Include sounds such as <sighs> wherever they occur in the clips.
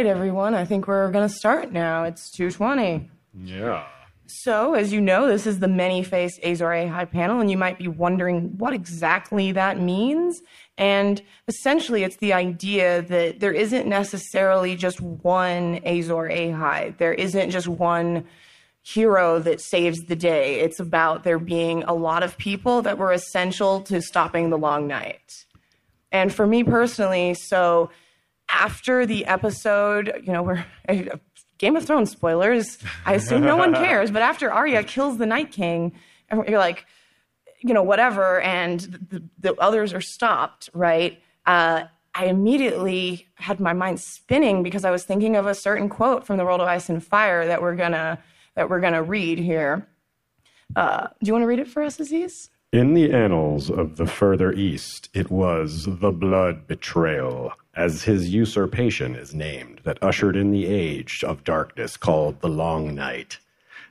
right, everyone. I think we're going to start now. It's 220. Yeah. So, as you know, this is the many faced Azor Ahai panel, and you might be wondering what exactly that means. And essentially, it's the idea that there isn't necessarily just one Azor Ahai. There isn't just one hero that saves the day. It's about there being a lot of people that were essential to stopping the long night. And for me personally, so after the episode, you know, we're <laughs> Game of Thrones spoilers. I assume no one <laughs> cares, but after Arya kills the Night King, you're like, you know, whatever, and the, the others are stopped, right? Uh, I immediately had my mind spinning because I was thinking of a certain quote from the World of Ice and Fire that we're gonna that we're gonna read here. Uh, do you want to read it for us, Aziz? In the annals of the further east, it was the blood betrayal, as his usurpation is named, that ushered in the age of darkness called the Long Night.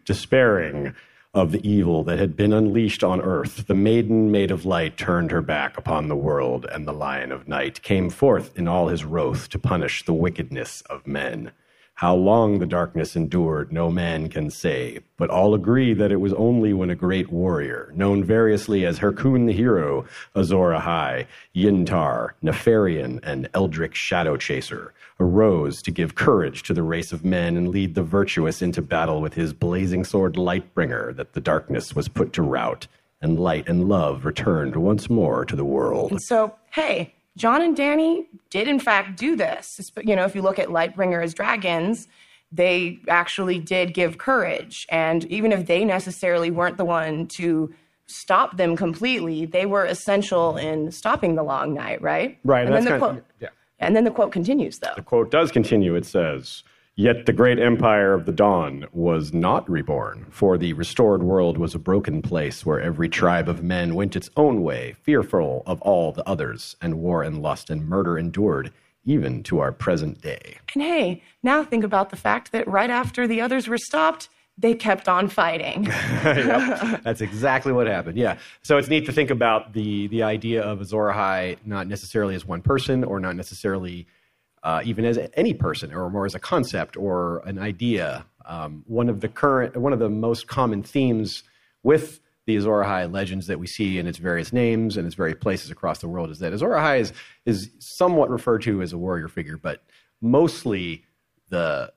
Despairing of the evil that had been unleashed on earth, the maiden made of light turned her back upon the world, and the lion of night came forth in all his wrath to punish the wickedness of men. How long the darkness endured, no man can say, but all agree that it was only when a great warrior, known variously as Hyrkoon the Hero, Azor Ahai, Yintar, Neferion, and Eldric Shadow Chaser, arose to give courage to the race of men and lead the virtuous into battle with his blazing sword Lightbringer, that the darkness was put to rout, and light and love returned once more to the world. So, hey, Jon and Danny did, in fact, do this. You know, if you look at Lightbringer as dragons, they actually did give courage. And even if they necessarily weren't the one to stop them completely, they were essential in stopping the long night, right? Right. And, and then the quote, of, yeah. and then the quote continues, though. The quote does continue. It says, Yet the great empire of the dawn was not reborn, for the restored world was a broken place where every tribe of men went its own way, fearful of all the others, and war and lust and murder endured, even to our present day. And hey, now think about the fact that right after the others were stopped, they kept on fighting. <laughs> yep, that's exactly what happened. Yeah. So it's neat to think about the the idea of Azor Ahai not necessarily as one person or not necessarily uh, even as any person or more as a concept or an idea. Um, one of the current, one of the most common themes with the Azor Ahai legends that we see in its various names and its various places across the world is that Azor Ahai is, is somewhat referred to as a warrior figure, but mostly the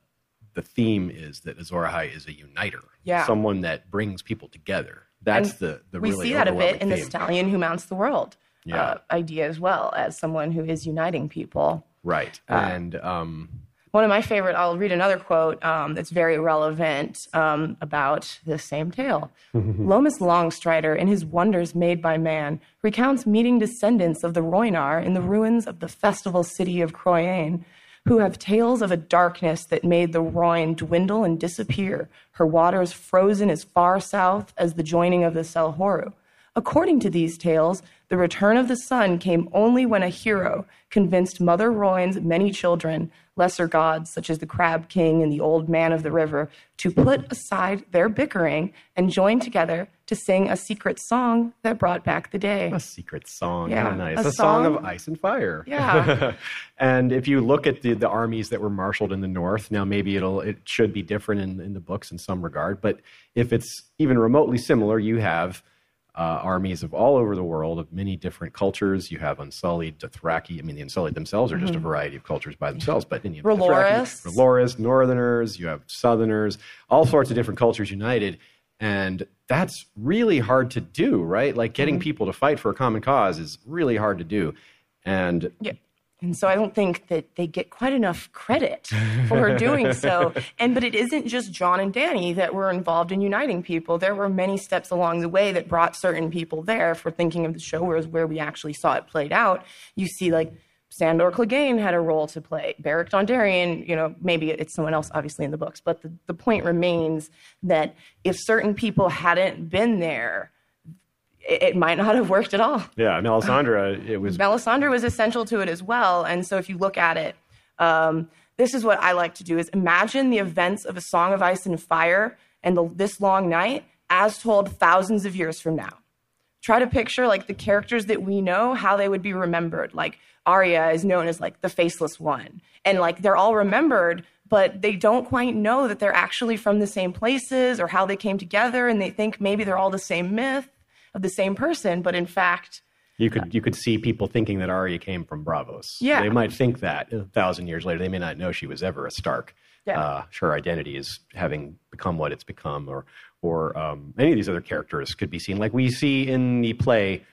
the theme is that Azor Ahai is a uniter, yeah. someone that brings people together. That's and the the we really see that a bit in theme. the stallion who mounts the world yeah. uh, idea as well as someone who is uniting people. Right. Uh, and um, one of my favorite, I'll read another quote um, that's very relevant um, about this same tale. <laughs> Lomas Longstrider, in his Wonders Made by Man, recounts meeting descendants of the Rhoynar in the ruins of the festival city of Chroyane, who have tales of a darkness that made the Rhoyne dwindle and disappear, her waters frozen as far south as the joining of the Selhoru. According to these tales, the return of the sun came only when a hero convinced Mother Rhoyne's many children, lesser gods such as the Crab King and the Old Man of the River, to put aside their bickering and join together to sing a secret song that brought back the day. A secret song. Yeah, How nice. a A, song, song- of ice and fire. Yeah. <laughs> and if you look at the, the armies that were marshaled in the north, now maybe it'll it should be different in, in the books in some regard, but if it's even remotely similar, you have uh, armies of all over the world of many different cultures. You have Unsullied, Dothraki. I mean, the Unsullied themselves are just a variety of cultures by themselves, but then you have Roloris. Dothraki, Roloris, Northerners, you have Southerners, all sorts of different cultures united. And that's really hard to do, right? Like getting people to fight for a common cause is really hard to do. And Yeah. And so I don't think that they get quite enough credit for doing so. <laughs> And but it isn't just Jon and Danny that were involved in uniting people. There were many steps along the way that brought certain people there. If we're thinking of the show whereas where we actually saw it played out, you see like Sandor Clegane had a role to play. Beric Dondarrion, you know, maybe it's someone else obviously in the books, but the, the point remains that if certain people hadn't been there, it, might not have worked at all. yeah, Melisandre, it was Melisandre was essential to it as well. And so if you look at it, um, this is what I like to do is imagine the events of a Song of Ice and Fire and the, this long night as told thousands of years from now. try to picture like the characters that we know, how they would be remembered. Like Arya is known as like the faceless one, and like they're all remembered, but they don't quite know that they're actually from the same places or how they came together, and they think maybe they're all the same myth of the same person, but in fact. You could you could see people thinking that Arya came from Braavos. Yeah. they might think that a thousand years later. They may not know she was ever a Stark. Yeah. Uh, her identity is having become what it's become, or or um, any of these other characters could be seen like we see in the play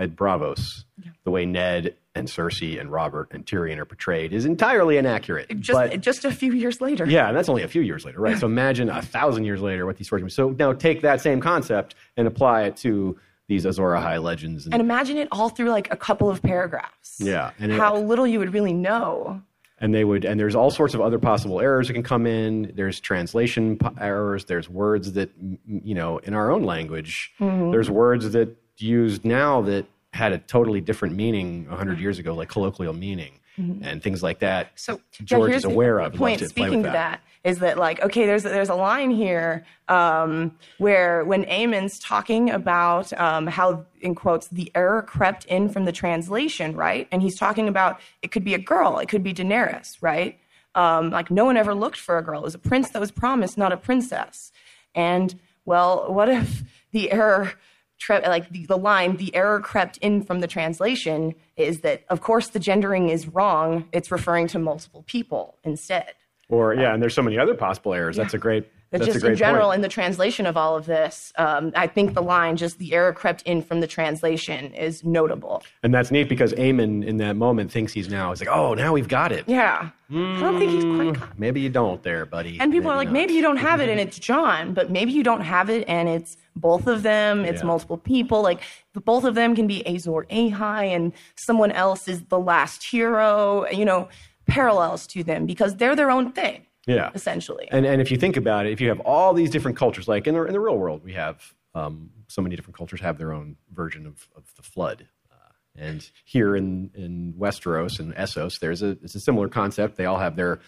at Braavos. The way Ned and Cersei and Robert and Tyrion are portrayed is entirely inaccurate. Just but, just a few years later. yeah, and that's only a few years later, right? So imagine a thousand years later what these stories. So now take that same concept and apply it to these Azor Ahai legends. And, And imagine it all through like a couple of paragraphs. Yeah, and it- how little you would really know. and they would and there's all sorts of other possible errors that can come in there's translation errors there's words that you know in our own language Mm-hmm. there's words that used now that had a totally different meaning 100 years ago like colloquial meaning and things like that Mm-hmm. So george here's is aware of Point loves to play speaking to that is that like okay, there's there's a line here um, where when Aemon's talking about um, how in quotes the error crept in from the translation, right? And he's talking about it could be a girl, it could be Daenerys, right? Um, like no one ever looked for a girl; it was a prince that was promised, not a princess. And well, what if the error tre- like the, the line the error crept in from the translation is that of course the gendering is wrong. It's referring to multiple people instead. Or yeah and there's so many other possible errors. That's a great that's just in general point. in the translation of all of this um, i think the line just the error crept in from the translation is notable. And that's neat because Aemon in that moment thinks he's now he's like oh now we've got it. Yeah. I don't think he's quite got maybe you don't there buddy. And people are like not. maybe you don't have it and it's Jon but maybe you don't have it and it's both of them it's Yeah. multiple people. Like the, both of them can be azor ahai and someone else is the last hero you know parallels to them because they're their own thing yeah essentially And and if you think about it, if you have all these different cultures, like in the in the real world, we have um, so many different cultures have their own version of, of the flood. Uh, and here in in Westeros and Essos, there's a it's a similar concept. They all have their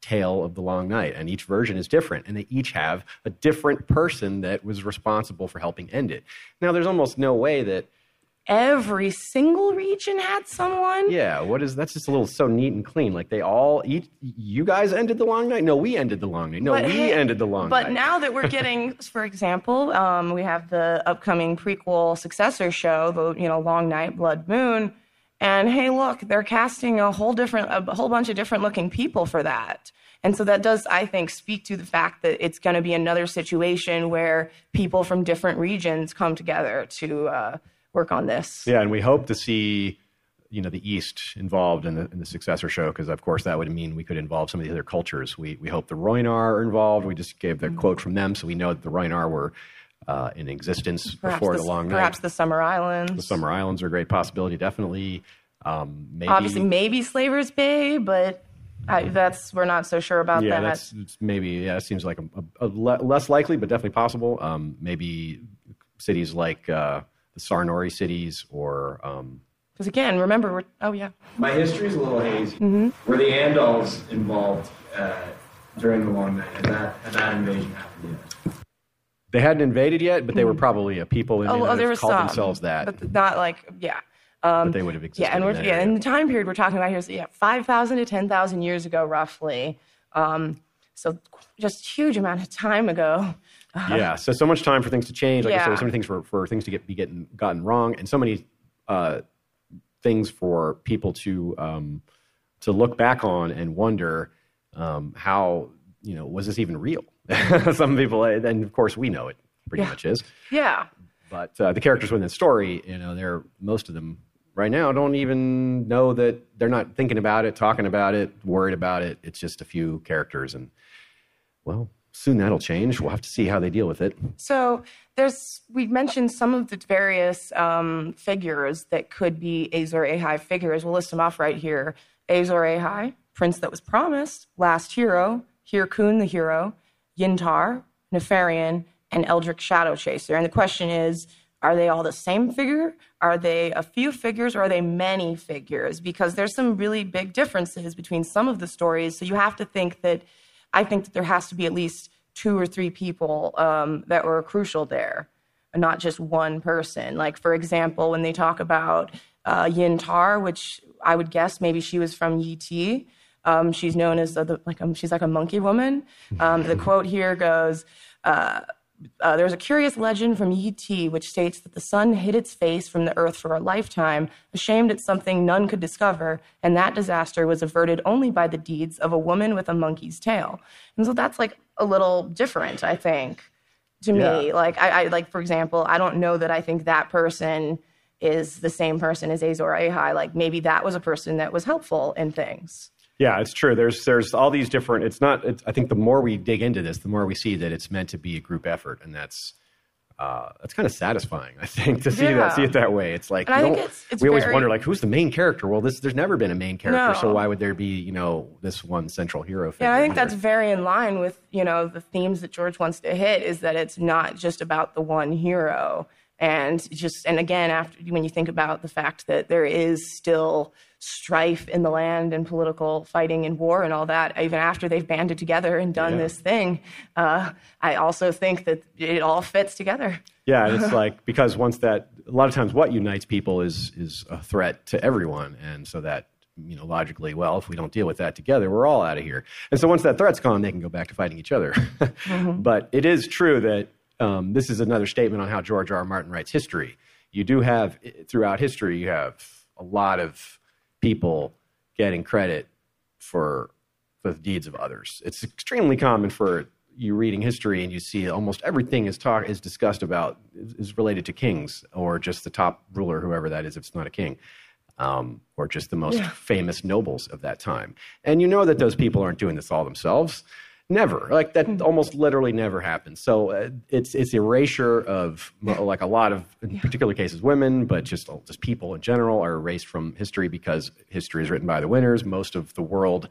tale of the long night, and each version is different, and they each have a different person that was responsible for helping end it. Now, there's almost no way that every single region had someone yeah, what is that's just a little so neat and clean. Like they all eat. You guys ended the long night. No, we ended the long night. No, But we hey, ended the long But night. But now that we're getting, <laughs> for example, um, we have the upcoming prequel successor show, the you know Long Night, Blood Moon, and hey, look, they're casting a whole different, a whole bunch of different looking people for that. And so that does, I think, speak to the fact that it's going to be another situation where people from different regions come together to uh, work on this. Yeah, and we hope to see you know the East involved in the in the successor show because of course that would mean we could involve some of the other cultures. We we hope the Rhoynar are involved. We just gave Mm-hmm. the quote from them, so we know that the Rhoynar were uh, in existence Perhaps before the, the, long perhaps night. the Summer Islands. The Summer Islands are a great possibility, definitely. Um, maybe Obviously, maybe Slaver's Bay, but I, that's we're not so sure about yeah, that. that's maybe yeah, it seems like a, a, a le- less likely, but definitely possible. Um, maybe cities like uh, the Sarnori cities or um, Because again, remember, we're, oh yeah, My history's a little hazy. Mm-hmm. Were the Andals involved uh, during the long night? Had that, had that invasion happened yet? They hadn't invaded yet, but they were probably a people in oh, that oh, there was called some, themselves that. but not like yeah, but they would have existed. yeah, and in we're that yeah, area. and the time period we're talking about here is yeah, five thousand to ten thousand years ago, roughly. Um, so just huge amount of time ago. <laughs> yeah, so so much time for things to change. Like I said, so many things for, for things to get be getting gotten wrong, and so many uh, things for people to um, to look back on and wonder um, how you know was this even real? <laughs> Some people, and of course, we know it pretty Yeah. much is. Yeah, But uh, the characters within the story, you know, they're most of them right now don't even know that they're not thinking about it, talking about it, worried about it. It's just a few characters, and well, soon that'll change. We'll have to see how they deal with it. So there's we've mentioned some of the various um, figures that could be Azor Ahai figures. We'll list them off right here. Azor Ahai, prince that was promised, last hero, Hyrkoon the hero, Yintar, Neferion, and Eldric Shadow Chaser. And the question is, are they all the same figure? Are they a few figures or are they many figures? Because there's some really big differences between some of the stories. So you have to think that I think that there has to be at least two or three people um, that were crucial there. not just one person. Like, for example, when they talk about uh, Yin Tar, which I would guess maybe she was from Yi Ti. Um, she's known as the, the like um, she's like a monkey woman. Um, the <laughs> quote here goes. Uh, uh, there's a curious legend from Yi Ti which states that the sun hid its face from the earth for a lifetime, ashamed at something none could discover, and that disaster was averted only by the deeds of a woman with a monkey's tail. And so that's like a little different, I think, to Yeah. me. Like I, I like, for example, I don't know that I think that person is the same person as Azor Ahai. Like maybe that was a person that was helpful in things. Yeah, it's true. There's there's all these different. It's not. It's, I think the more we dig into this, the more we see that it's meant to be a group effort, and that's uh, that's kind of satisfying. I think to see Yeah. that see it that way. It's like it's- it's we always very- wonder like who's the main character. Well, this there's never been a main character, so why would there be you know this one central hero figure? Yeah, I think that's very in line with you know the themes that George wants to hit is that it's not just about the one hero, and just and again after when you think about the fact that there is still strife in the land and political fighting and war and all that, even after they've banded together and done Yeah. this thing, uh, I also think that it all fits together. Yeah, and it's like because once that a lot of times what unites people is is a threat to everyone, and so that you know logically, well, if we don't deal with that together, we're all out of here. And so once that threat's gone, they can go back to fighting each other. <laughs> But it is true that um, this is another statement on how George R. R. Martin writes history. You do have throughout history, you have a lot of people getting credit for the deeds of others. It's extremely common for you reading history and you see almost everything is talk is discussed about is, is related to kings or just the top ruler, whoever that is, if it's not a king, um, or just the most famous nobles of that time. And you know that those people aren't doing this all themselves. Never, like that, almost literally never happens. So uh, it's it's erasure of like a lot of, in particular cases, women, but just just people in general are erased from history because history is written by the winners. Most of the world,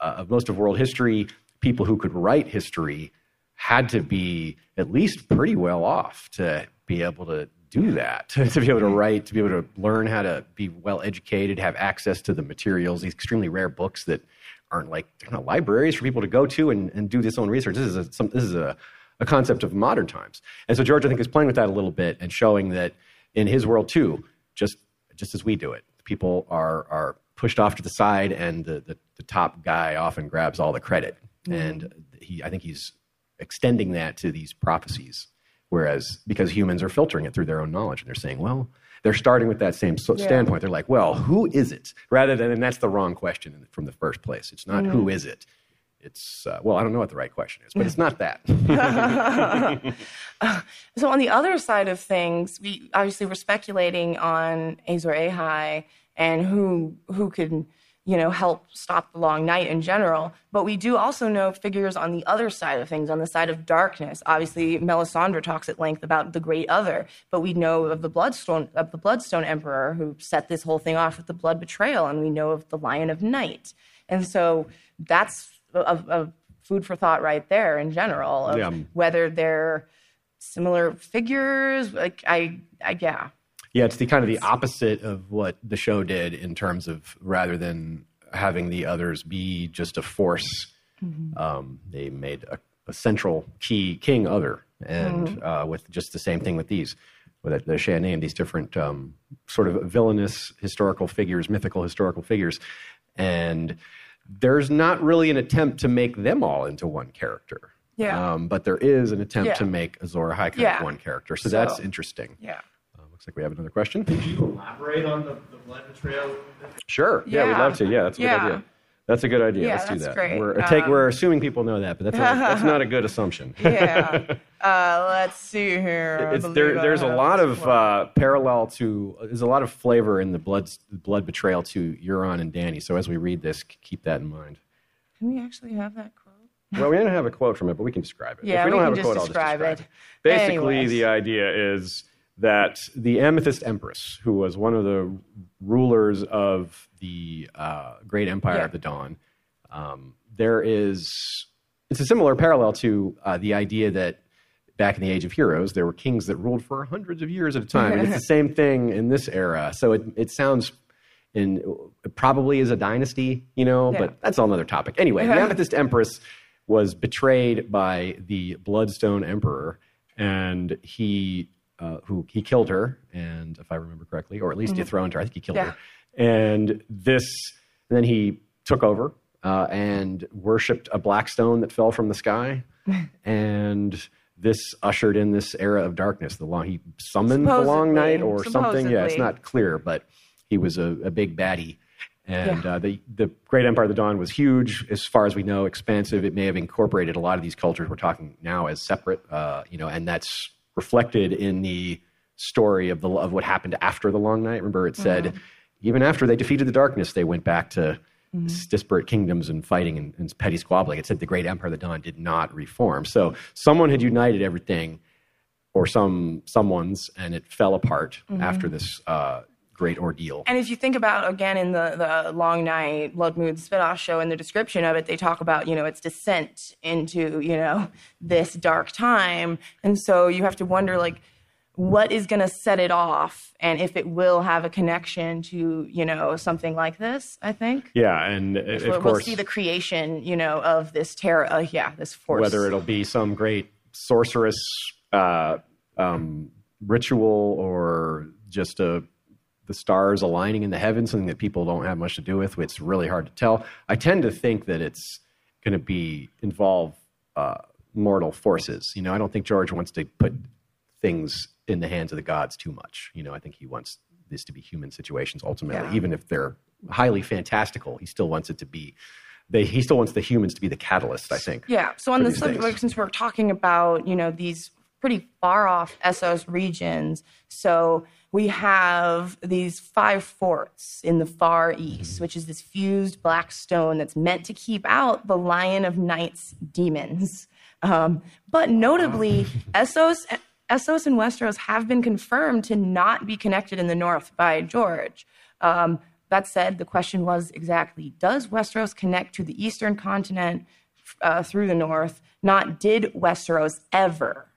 uh, of most of world history, people who could write history had to be at least pretty well off to be able to do that, <laughs> to, be able to write, to be able to learn how to be well educated, have access to the materials, these extremely rare books that aren't like they're not libraries for people to go to and, and do this own research. This is a, some, this is a, a concept of modern times. And so George, I think, is playing with that a little bit and showing that in his world too, just just as we do it, people are are pushed off to the side, and the the, the top guy often grabs all the credit. Mm-hmm. And he, I think, he's extending that to these prophecies. Whereas, because humans are filtering it through their own knowledge, and they're saying, well, they're starting with that same so- standpoint. They're like, well, who is it? Rather than, and that's the wrong question from the first place. It's not who is it. It's uh, well, I don't know what the right question is, but it's not that. <laughs> <laughs> So on the other side of things, we obviously were speculating on Azor Ahai and who who could you know help stop the long night in general. But we do also know figures on the other side of things, on the side of darkness. Obviously, Melisandre talks at length about the Great Other, but we know of the Bloodstone of the Bloodstone Emperor who set this whole thing off with the blood betrayal, and we know of the Lion of Night. And so that's a, a food for thought right there in general of Yeah. whether they're similar figures. Like I, I yeah. Yeah, it's the kind of the opposite of what the show did in terms of rather than having the others be just a force, um, they made a, a central key king other, and uh, with just the same thing with these, with the Shea name, these different um, sort of villainous historical figures, mythical historical figures, and there's not really an attempt to make them all into one character. Yeah. Um, but there is an attempt Yeah. to make Azor Ahai kind Yeah. one character. So, So- that's interesting. Yeah. Looks like we have another question. Could you elaborate on the, the blood betrayal? Sure. Yeah, we'd love to. Yeah, that's a good Yeah. idea. That's a good idea. Yeah, Let's do that's that. great. We're take, Um, we're assuming people know that, but that's not, that's not a good assumption. <laughs> Yeah. <laughs> uh, let's see here. It's, there, there's a lot of quote. uh, parallel to. There's a lot of flavor in the blood blood betrayal to Euron and Danny. So as we read this, keep that in mind. Can we actually have that quote? <laughs> Well, we don't have a quote from it, but we can describe it. Yeah, if we we don't can have a just quote, I'll describe just describe it. it. Basically, Anyways. the idea is that the Amethyst Empress, who was one of the rulers of the uh, great empire Yeah. of the Dawn, um, there is it's a similar parallel to uh, the idea that back in the Age of Heroes, there were kings that ruled for hundreds of years at a time, and it's the <laughs> same thing in this era. So it it sounds. In, it probably is a dynasty, you know, Yeah. but that's all another topic. Anyway, the <laughs> Amethyst Empress was betrayed by the Bloodstone Emperor, and he uh, who he killed her, and if I remember correctly, or at least dethroned her. I think he killed Mm-hmm. Yeah. her. And this, then he took over uh, and worshipped a black stone that fell from the sky, <laughs> and this ushered in this era of darkness. The long he summoned the long night or something. Yeah, it's not clear, but he was a, a big baddie. And uh, the the Great Empire of the Dawn was huge, as far as we know, expansive. It may have incorporated a lot of these cultures we're talking now as separate, uh, you know, and that's reflected in the story of the of what happened after the Long Night. Remember, it said mm-hmm. even after they defeated the darkness, they went back to mm-hmm. s- disparate kingdoms and fighting and, and petty squabbling. It said the Great Empire of the Dawn did not reform. So someone had united everything, or some someone's, and it fell apart mm-hmm. after this uh, great ordeal. And if you think about again in the the Long Night Blood Moon spinoff show, in the description of it, they talk about you know its descent into you know this dark time, and so you have to wonder like what is going to set it off, and if it will have a connection to you know something like this. I think. Yeah, and uh, of We'll- we'll see the creation, you know, of this terror. Uh, yeah, this force. whether it'll be some great sorceress uh, um, ritual or just a the stars aligning in the heavens, something that people don't have much to do with. It's really hard to tell. I tend to think that it's going to be involve uh, mortal forces. You know, I don't think George wants to put things in the hands of the gods too much. You know, I think he wants this to be human situations ultimately, Yeah. even if they're highly fantastical. He still wants it to be. They, he still wants the humans to be the catalyst. I think. Yeah. So on the subject, like, since we're talking about, you know, these pretty far off Essos regions, so we have these five forts in the far east, which is this fused black stone that's meant to keep out the Lion of Night's demons. Um, but notably, <laughs> Essos, Essos and Westeros have been confirmed to not be connected in the north by George. Um, that said, the question was exactly Does Westeros connect to the eastern continent uh, through the north? Not did Westeros ever,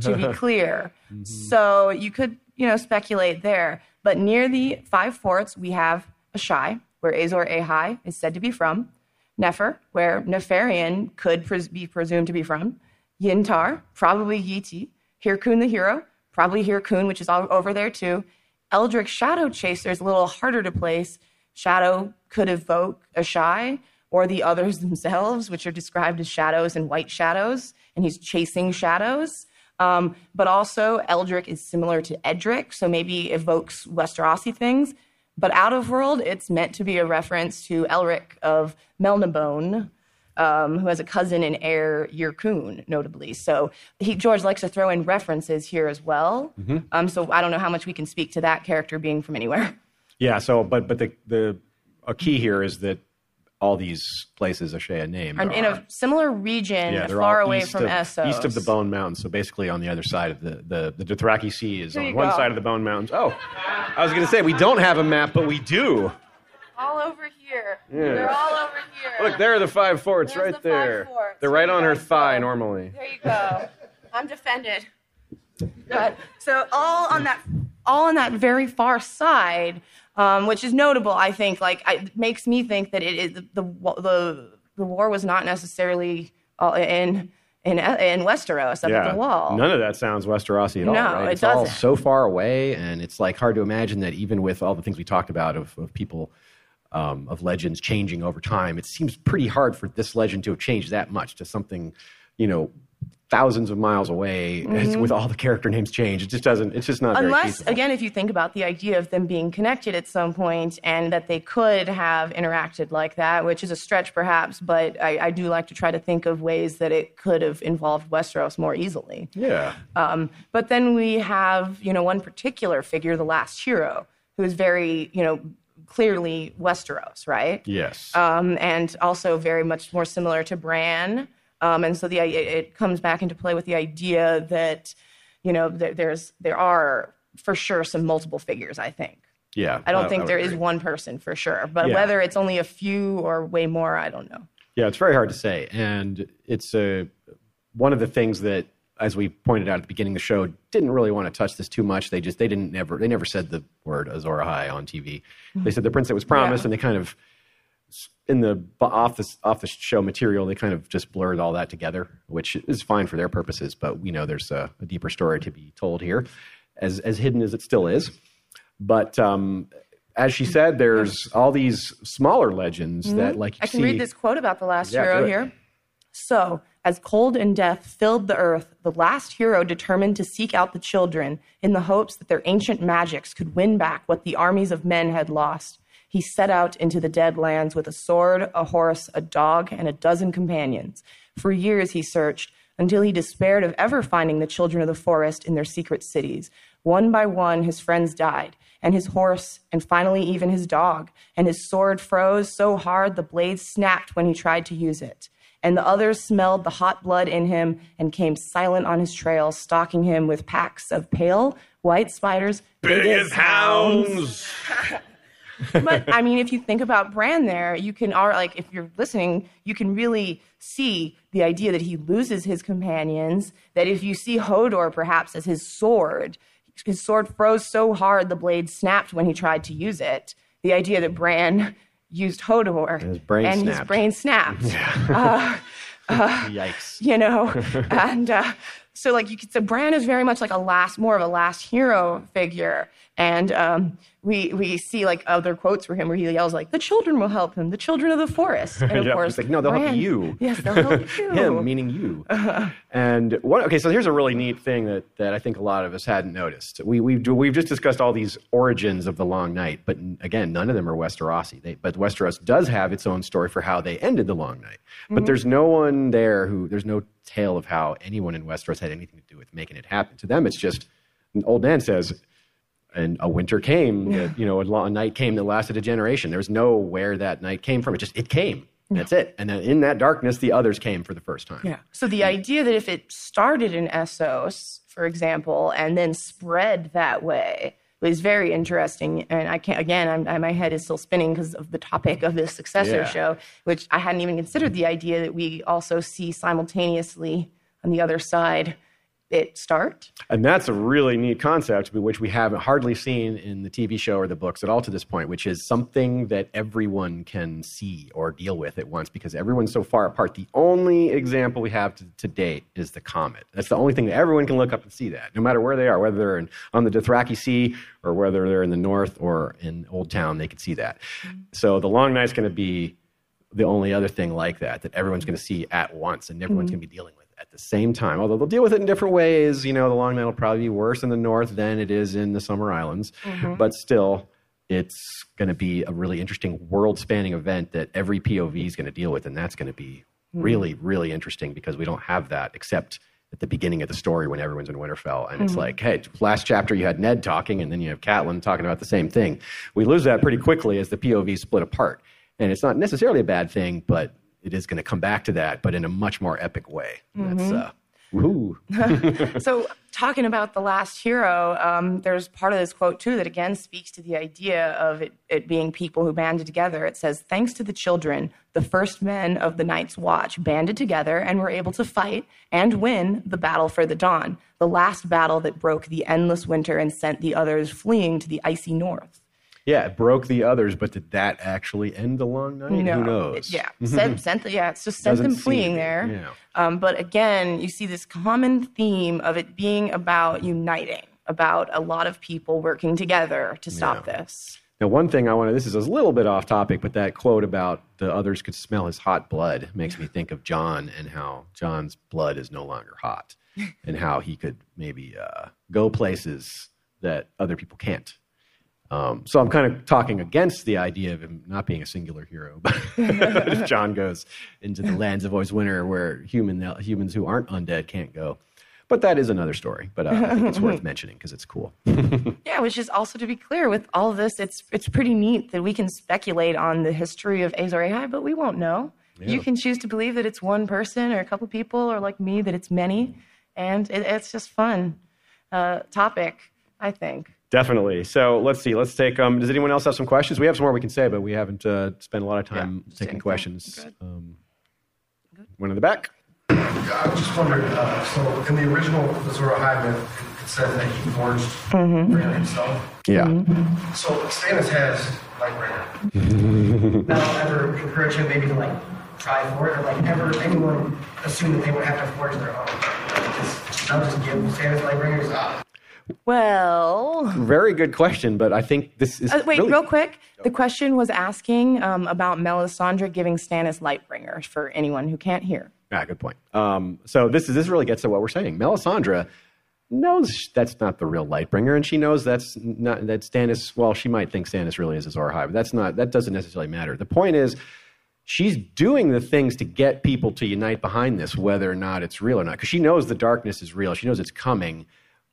to be <laughs> clear. Mm-hmm. So you could, you know, speculate there. But near the five forts, we have Asshai, where Azor Ahai is said to be from, Nefer, where Neferion could pres- be presumed to be from, Yintar, probably Yiti, Hyrkoon the hero, probably Hyrkoon, which is all over there too. Eldric Shadow Chaser is a little harder to place. Shadow could evoke Asshai or the others <laughs> themselves, which are described as shadows and white shadows, and he's chasing shadows. Um, but also, Eldric is similar to Edric, so maybe evokes Westerosi things. But out of world, it's meant to be a reference to Elric of Melnibone, um, who has a cousin and heir, Yyrkoon, notably. So he, George likes to throw in references here as well. Um, so I don't know how much we can speak to that character being from anywhere. Yeah. So, but but the the a key here is that all these places Ashea named And in are, a similar region, yeah, far away from of, Essos. east of the Bone Mountains. So basically, on the other side of the the the Dothraki Sea is There on one go. side of the Bone Mountains. Oh, I was going to say we don't have a map, but we do. All over here. Yeah. They're all over here. Look, there are the five forts There's right the there. forts. They're right on her thigh So- normally. There you go. I'm defended. But so all on that, all on that very far side, um, which is notable, I think. Like, it makes me think that it is the the the, war was not necessarily all in in in Westeros up at the wall. None of that sounds Westerosi at all. No, right? it it's doesn't. so far away, and it's like hard to imagine that even with all the things we talked about of, of people um, of legends changing over time, it seems pretty hard for this legend to have changed that much to something, you know, thousands of miles away It's- with all the character names changed. It just doesn't. It's just not Mm-hmm. Unless, again, if you think about the idea of them being connected at some point and that they could have interacted like that, which is a stretch perhaps, but I, I do like to try to think of ways that it could have involved Westeros more easily. Yeah. Um, but then we have, you know, one particular figure, the last hero, who is very, you know, clearly Westeros, right? yes. um, and also very much more similar to Bran. Um, and so the it, it comes back into play with the idea that you know there, there's there are for sure some multiple figures. I think yeah. I don't I think would there is agree. one person for sure, but Yeah. whether it's only a few or way more, I don't know. Yeah, it's very hard to say, and it's a one of the things that, as we pointed out at the beginning of the show, didn't really want to touch this too much. They just they didn't never they never said the word Azor Ahai on TV. They said the prince that was promised, Yeah. and they kind of in the bu- off the off the show material, they kind of just blurred all that together, which is fine for their purposes. But we know there's a, a deeper story to be told here, as as hidden as it still is. But um, as she said, there's all these smaller legends that, like, you Mm-hmm. I can see, read this quote about the last Yeah, hero here. So, as cold and death filled the earth, the last hero determined to seek out the children in the hopes that their ancient magics could win back what the armies of men had lost. He set out into the dead lands with a sword, a horse, a dog, and a dozen companions. For years he searched until he despaired of ever finding the children of the forest in their secret cities. One by one, his friends died, and his horse, and finally even his dog, and his sword froze so hard the blade snapped when he tried to use it. And the others smelled the hot blood in him and came silent on his trail, stalking him with packs of pale white spiders, big, as hounds. <laughs> <laughs> but I mean, if you think about Bran there, you can, or like if you're listening, you can really see the idea that he loses his companions. That if you see Hodor perhaps as his sword, his sword froze so hard the blade snapped when he tried to use it. The idea that Bran <laughs> used Hodor his brain and his snapped. brain snapped. <laughs> yikes. you know and uh, so like you could say bran is very much like a last more of a last hero figure and um, we we see like other quotes for him where he yells like the children will help him the children of the forest. And <laughs> of Yeah, course like, no, they'll help you. yes they'll help <laughs> you. Him meaning you. <laughs> And what okay so here's a really neat thing that, that i think a lot of us hadn't noticed. We, we've, we've just discussed all these origins of the long night but again none of them are westerosi. They, but westeros does have its own story for how they ended the long night. But there's no one there who there's no tale of how anyone in westeros had anything to do with making it happen. To them it's just old man says and a winter came that you know a, a night came that lasted a generation. There was no where that night came from. It just it came. That's it. And then in that darkness the others came for the first time. Yeah. So the idea that if it started in Essos, for example, and then spread that way was very interesting. And I can't, again, I'm, I, my head is still spinning because of the topic of this successor Yeah. show, which I hadn't even considered the idea that we also see simultaneously on the other side it start. And that's a really neat concept, which we haven't hardly seen in the TV show or the books at all to this point, which is something that everyone can see or deal with at once because everyone's so far apart. The only example we have to, to date is the comet. That's the only thing that everyone can look up and see that, no matter where they are, whether they're in, on the Dothraki Sea or whether they're in the north or in Old Town, they can see that. Mm-hmm. So the long night's going to be the only other thing like that that everyone's going to see at once and everyone's mm-hmm. going to be dealing with at the same time. Although they'll deal with it in different ways. You know, the long night will probably be worse in the north than it is in the summer islands, mm-hmm. but still. It's going to be a really interesting world-spanning event that every POV is going to deal with, and that's going to be hmm. really, really interesting because we don't have that except at the beginning of the story when everyone's in Winterfell, and it's hmm. like, hey, last chapter you had Ned talking, and then you have Catelyn talking about the same thing. We lose that pretty quickly as the POV split apart, and it's not necessarily a bad thing, but it is going to come back to that, but in a much more epic way. That's uh, woohoo. <laughs> so talking about the last hero um, there's part of this quote too that again speaks to the idea of it, it being people who banded together it says thanks to the children the first men of the night's watch banded together and were able to fight and win the battle for the dawn the last battle that broke the endless winter and sent the others fleeing to the icy north Yeah, it broke the others, but did that actually end the long night? Who knows? Yeah, <laughs> sent, sent the, yeah, it's just sent Doesn't them fleeing there. yeah. Um, but again, you see this common theme of it being about uniting, about a lot of people working together to stop this. Now, one thing I want to, this is a little bit off topic, but that quote about the others could smell his hot blood makes me think of Jon and how Jon's blood is no longer hot <laughs> and how he could maybe uh, go places that other people can't. Um, so I'm kind of talking against the idea of him not being a singular hero. But <laughs> if Jon goes into the lands of Always Winter where human, humans who aren't undead can't go. But that is another story. But uh, I think it's worth <laughs> mentioning because it's cool. <laughs> Yeah, which is also to be clear with all this, it's it's pretty neat that we can speculate on the history of Azor Ahai, but we won't know. You can choose to believe that it's one person or a couple people, or like me, that it's many, and it, it's just fun uh, topic, I think. Definitely. So let's see. Let's take. Um, does anyone else have some questions? We have some more we can say, but we haven't uh, spent a lot of time just taking anything. questions. Um, one in the back. I was just wondered, uh, so in the original Azor Ahai myth, it says that he forged Lightbringer himself. Yeah. So Stannis has Lightbringer. now, I'll ever encourage him maybe to like try for it, or like ever anyone assume that they would have to forge their own? Just, I'll just give Stannis Lightbringers. Ah, Well, Very good question, but I think this is uh, wait, really- real quick. The question was asking um, about Melisandre giving Stannis Lightbringer for anyone who can't hear. Ah, good point. Um, so this is this really gets to what we're saying. Melisandre knows that's not the real Lightbringer, and she knows that's not that Stannis. Well, she might think Stannis really is Azor Ahai, but that's not. That doesn't necessarily matter. The point is, she's doing the things to get people to unite behind this, whether or not it's real or not, because she knows the darkness is real. She knows it's coming.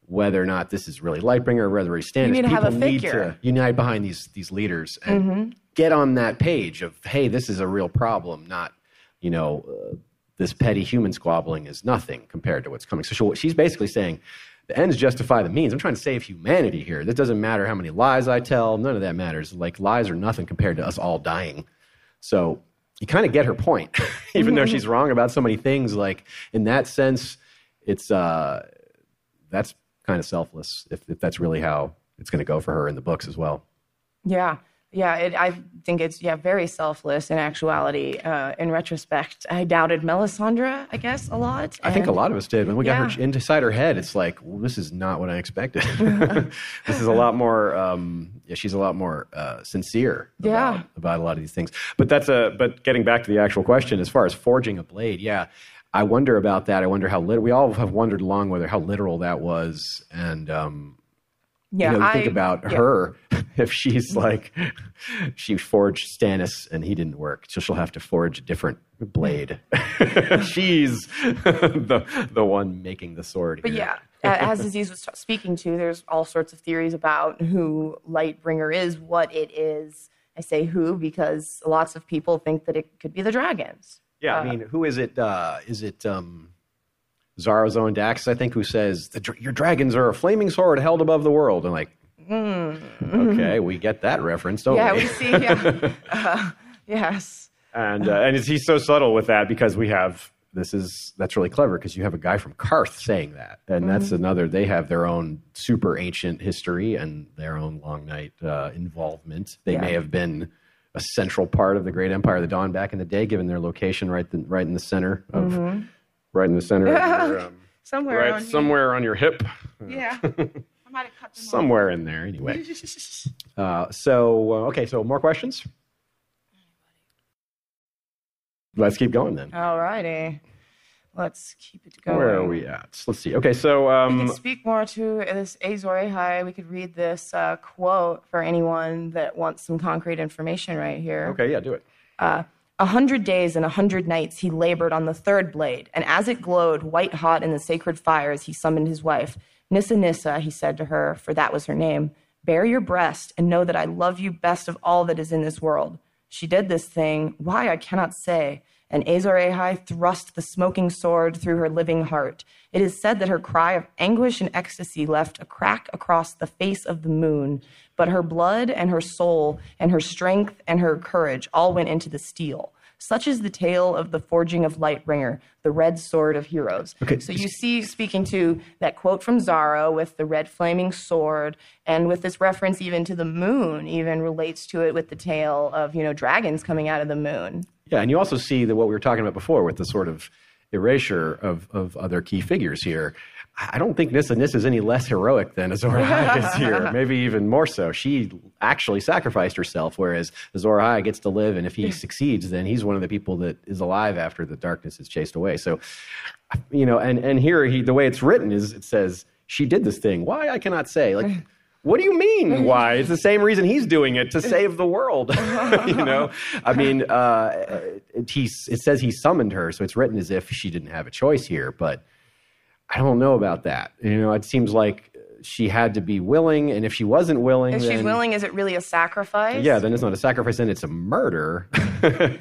Whether or not this is really Lightbringer or whether he's Stannis, need to have a need figure. to unite behind these these leaders and get on that page of hey, this is a real problem, not you know uh, this petty human squabbling is nothing compared to what's coming. So she, she's basically saying the ends justify the means. I'm trying to save humanity here. That doesn't matter how many lies I tell. None of that matters. Like lies are nothing compared to us all dying. So you kind of get her point, <laughs> even though she's wrong about so many things. Like in that sense, it's uh, that's kind of selfless if, if that's really how it's going to go for her in the books as well. Yeah. Yeah, it, I think it's yeah very selfless in actuality. Uh, in retrospect, I doubted Melisandre, I guess, a lot. I think a lot of us did. When we got her inside her head, it's like, well, this is not what I expected. <laughs> <laughs> this is a lot more. Um, yeah, she's a lot more uh, sincere. Yeah. About, about a lot of these things. But that's a. But getting back to the actual question, as far as forging a blade, yeah, I wonder about that. I wonder how lit. We all have wondered long whether how literal that was, and um, Yeah, you know, I think about yeah. her <laughs> if she's like <laughs> she forged Stannis and he didn't work, so she'll have to forge a different blade. <laughs> she's the the one making the sword. But here. yeah, as Aziz was speaking to, there's all sorts of theories about who Lightbringer is, what it is. I say who because lots of people think that it could be the dragons. Yeah. I mean, who is it? Uh, is it um, Xaro Xhoan Dax? I think who says dr- your dragons are a flaming sword held above the world, and like, okay, we get that reference, don't. Yeah, we? we see. Yeah. <laughs> Uh, yes. and uh, and he's so subtle with that because we have this is that's really clever because you have a guy from Qarth saying that, and that's another. They have their own super ancient history and their own long night uh, involvement. They Yeah. may have been a central part of the Great Empire of the Dawn back in the day, given their location right the, right in the center of right in the center of your, um, <laughs> Somewhere. right on here. somewhere on your hip, Yeah. <laughs> I might have cut them off. somewhere in there. Anyway, <laughs> uh, so uh, okay, so more questions. Let's keep going then. All righty. Let's keep it going. Where are we at? Let's see. Okay, so We um, could speak more to this Azor Ahai. We could read this uh, quote for anyone that wants some concrete information right here. okay, yeah, do it. A hundred days and a hundred nights he labored on the third blade, and as it glowed white hot in the sacred fires, he summoned his wife. Nissa Nissa, he said to her, for that was her name, bear your breast and know that I love you best of all that is in this world. She did this thing, why I cannot say, and Azor Ahai thrust the smoking sword through her living heart. It is said that her cry of anguish and ecstasy left a crack across the face of the moon, but her blood and her soul and her strength and her courage all went into the steel. Such is the tale of the forging of Lightbringer, the red sword of heroes. Okay. So you see, speaking to that quote from Xaro with the red flaming sword, and with this reference even to the moon, even relates to it with the tale of you know dragons coming out of the moon. Yeah, and you also see that what we were talking about before with the sort of erasure of, of other key figures here. I don't think Nissa Nissa is any less heroic than Azor Ahai <laughs> is here. Maybe even more so. She actually sacrificed herself, whereas Azor Ahai gets to live, and if he succeeds, then he's one of the people that is alive after the darkness is chased away. So, you know, and and here he the way it's written is it says she did this thing. Why I cannot say like. What do you mean? Why? It's the same reason he's doing it to save the world. <laughs> you <laughs> know, I mean, uh, it, he's, it says he summoned her, so it's written as if she didn't have a choice here. But I don't know about that. You know, it seems like she had to be willing, and if she wasn't willing, If she's willing, is it really a sacrifice? yeah, then it's not a sacrifice, then it's a murder. <laughs>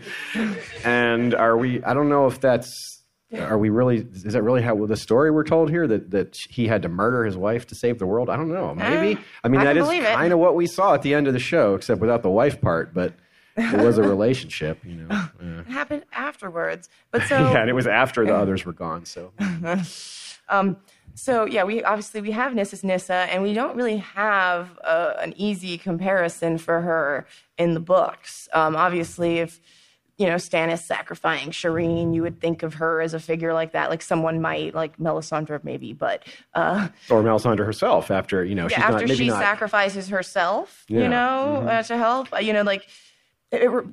and are we? I don't know if that's. Are we really? Is that really how the story we're told here that that he had to murder his wife to save the world? I don't know. Maybe. Eh, I mean, I that is kind of what we saw at the end of the show, except without the wife part. But it was a <laughs> relationship, you know. Yeah. It happened afterwards. But so <laughs> yeah, and it was after the others were gone. So <laughs> um So yeah, we obviously we have Nissa's Nissa, and we don't really have uh, an easy comparison for her in the books. Um, obviously, if you know Stannis sacrificing Shireen, you would think of her as a figure like that, like someone might, like Melisandre maybe, but uh, Or Melisandre herself after, you know, she's after not, she not. sacrifices herself, Yeah. you know, uh, to help, uh, you know, like it, it-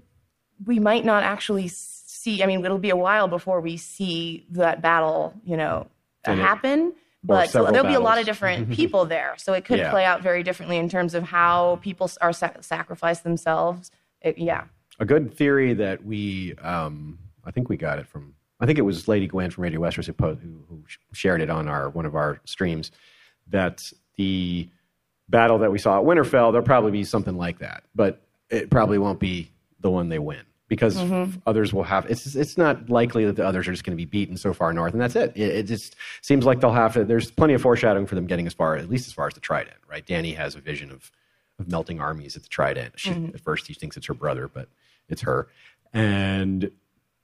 we might not actually see. I mean, it'll be a while before we see that battle, you know, it- happen. But there'll be a lot of different <laughs> people there, so it could Yeah. play out very differently in terms of how people are sac- sacrifice themselves. It- yeah, a good theory that we um, I think we got it from I think it was Lady Gwen from Radio Westeros who, po- who, who shared it on our one of our streams that the battle that we saw at Winterfell there'll probably be something like that, but it probably won't be the one they win because others will have it's it's not likely that the others are just going to be beaten so far north and that's it. it. It just seems like they'll have to. There's plenty of foreshadowing for them getting as far at least as far as the Trident, right? Dany has a vision of of melting armies at the Trident. She, At first, he thinks it's her brother, but it's her. And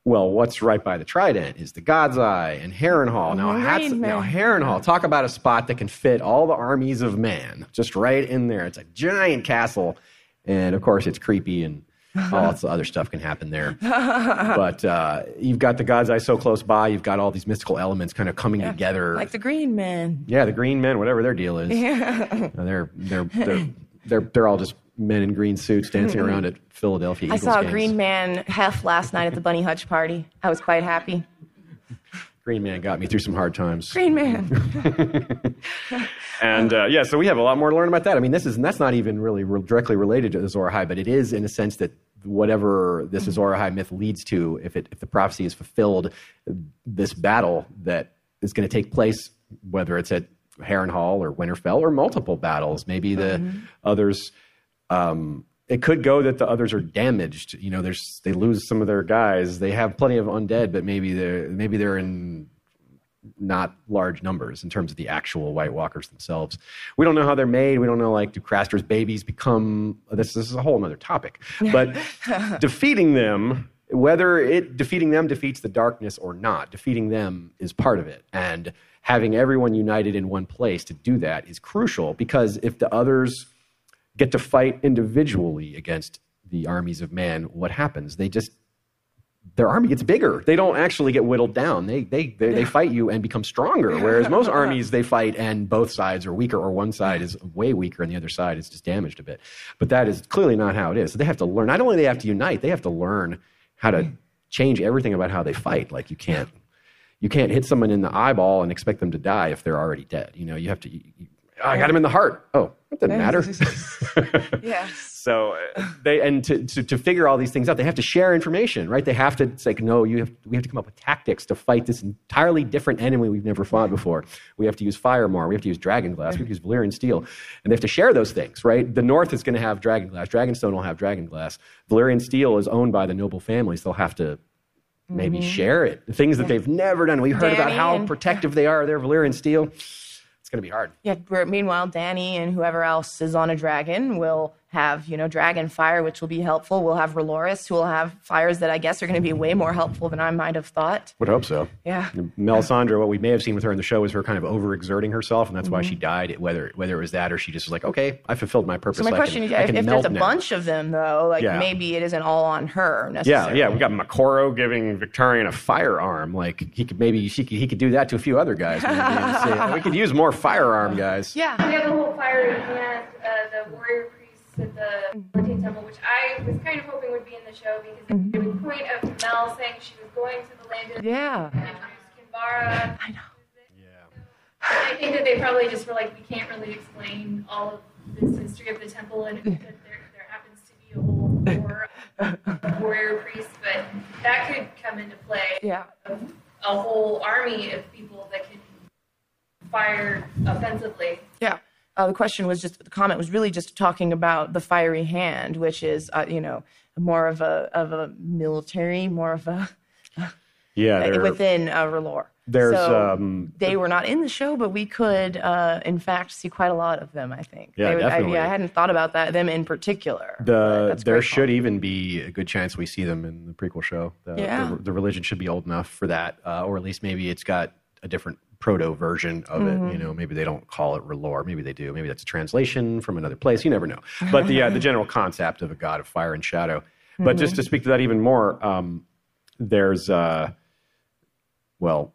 well, what's right by the Trident is the God's Eye and Harrenhal. Now, Hats, now Harrenhal, talk about a spot that can fit all the armies of man, just right in there. It's a giant castle, and of course, it's creepy and. <laughs> all lots of other stuff can happen there, but uh, you've got the God's Eye so close by. You've got all these mystical elements kind of coming together. like the Green Men. Yeah, the green men, whatever their deal is. <laughs> Uh, they're, they're, they're, they're, they're all just men in green suits dancing around at Philadelphia I Eagles saw a games. Green Man hef last night at the Bunny Hutch party. I was quite happy. Green man got me through some hard times. Green Man. <laughs> And uh, yeah, so we have a lot more to learn about that. I mean, this is and that's not even really re- directly related to Azor Ahai, but it is in a sense that whatever this Azor Ahai myth leads to, if it if the prophecy is fulfilled, this battle that is going to take place, whether it's at Harrenhal or Winterfell or multiple battles, maybe the others. Um, it could go that the others are damaged. You know, there's they lose some of their guys. They have plenty of undead, but maybe they're maybe they're in not large numbers in terms of the actual White Walkers themselves. We don't know how they're made. We don't know like do Craster's babies become. This, this is a whole other topic. But <laughs> defeating them, whether it defeating them defeats the darkness or not, defeating them is part of it. And having everyone united in one place to do that is crucial because if the others get to fight individually against the armies of man, what happens? They just their army gets bigger. They don't actually get whittled down. They they they, they fight you and become stronger. Whereas most <laughs> armies they fight and both sides are weaker, or one side is way weaker and the other side is just damaged a bit. But that is clearly not how it is. So they have to learn. Not only do they have to unite, they have to learn how to change everything about how they fight. Like you can't you can't hit someone in the eyeball and expect them to die if they're already dead. You know, you have to. You- I got him in the heart. Oh, that doesn't matter. <laughs> <laughs> yes. So uh, they and to, to to figure all these things out, they have to share information, right? They have to it's like, no, you have we have to come up with tactics to fight this entirely different enemy we've never fought before. We have to use fire more. We have to use dragon glass. We have to use Valyrian steel, and they have to share those things, right? The North is going to have dragon glass. Dragonstone will have dragon glass. Valyrian steel is owned by the noble families. They'll have to maybe share it. The things that they've never done. We heard about how and- protective they are their Valyrian steel. It's going to be hard. Yeah. Meanwhile, Dany and whoever else is on a dragon will have, you know, dragon fire, which will be helpful. We'll have Roloris, who will have fires that I guess are going to be way more helpful than I might have thought. Would hope so. Yeah. Melisandre, what we may have seen with her in the show is her kind of overexerting herself, and that's why she mm-hmm. died. Whether whether it was that or she just was like, okay, I fulfilled my purpose. So my I question can, is, if, if there's a now. bunch of them, though, like Yeah. maybe it isn't all on her Yeah, necessarily. yeah, we got Moqorro giving Victarion a firearm. Like he could maybe she could, he could do that to a few other guys. maybe, say, oh, we could use more firearm guys. <laughs> Yeah. We have the whole fire in hand, the at the Volantene Temple, which I was kind of hoping would be in the show because was mm-hmm. the point of Mel saying she was going to the land of Yeah. and introduced Kinvara. I know. I think that they probably just were like, we can't really explain all of this history of the temple, and that there, there happens to be a whole war of <laughs> warrior priests, but that could come into play Yeah. a whole army of people that can fire offensively. Yeah. Uh, the question was just the comment was really just talking about the fiery hand, which is uh, you know more of a of a military, more of a <laughs> Yeah, they're- within uh, R'hllor. There's, so um, they were not in the show, but we could uh, in fact see quite a lot of them. I think. Yeah, They would- I, definitely. yeah, I hadn't thought about that them in particular. the there should even be a good chance we see them in the prequel show. The, Yeah. the, the religion should be old enough for that, uh, or at least maybe it's got a different proto version of it. You know, maybe they don't call it R'hllor, maybe they do. Maybe that's a translation from another place. You never know. But the uh, the general <laughs> concept of a god of fire and shadow. But just to speak to that even more, um, there's uh, well,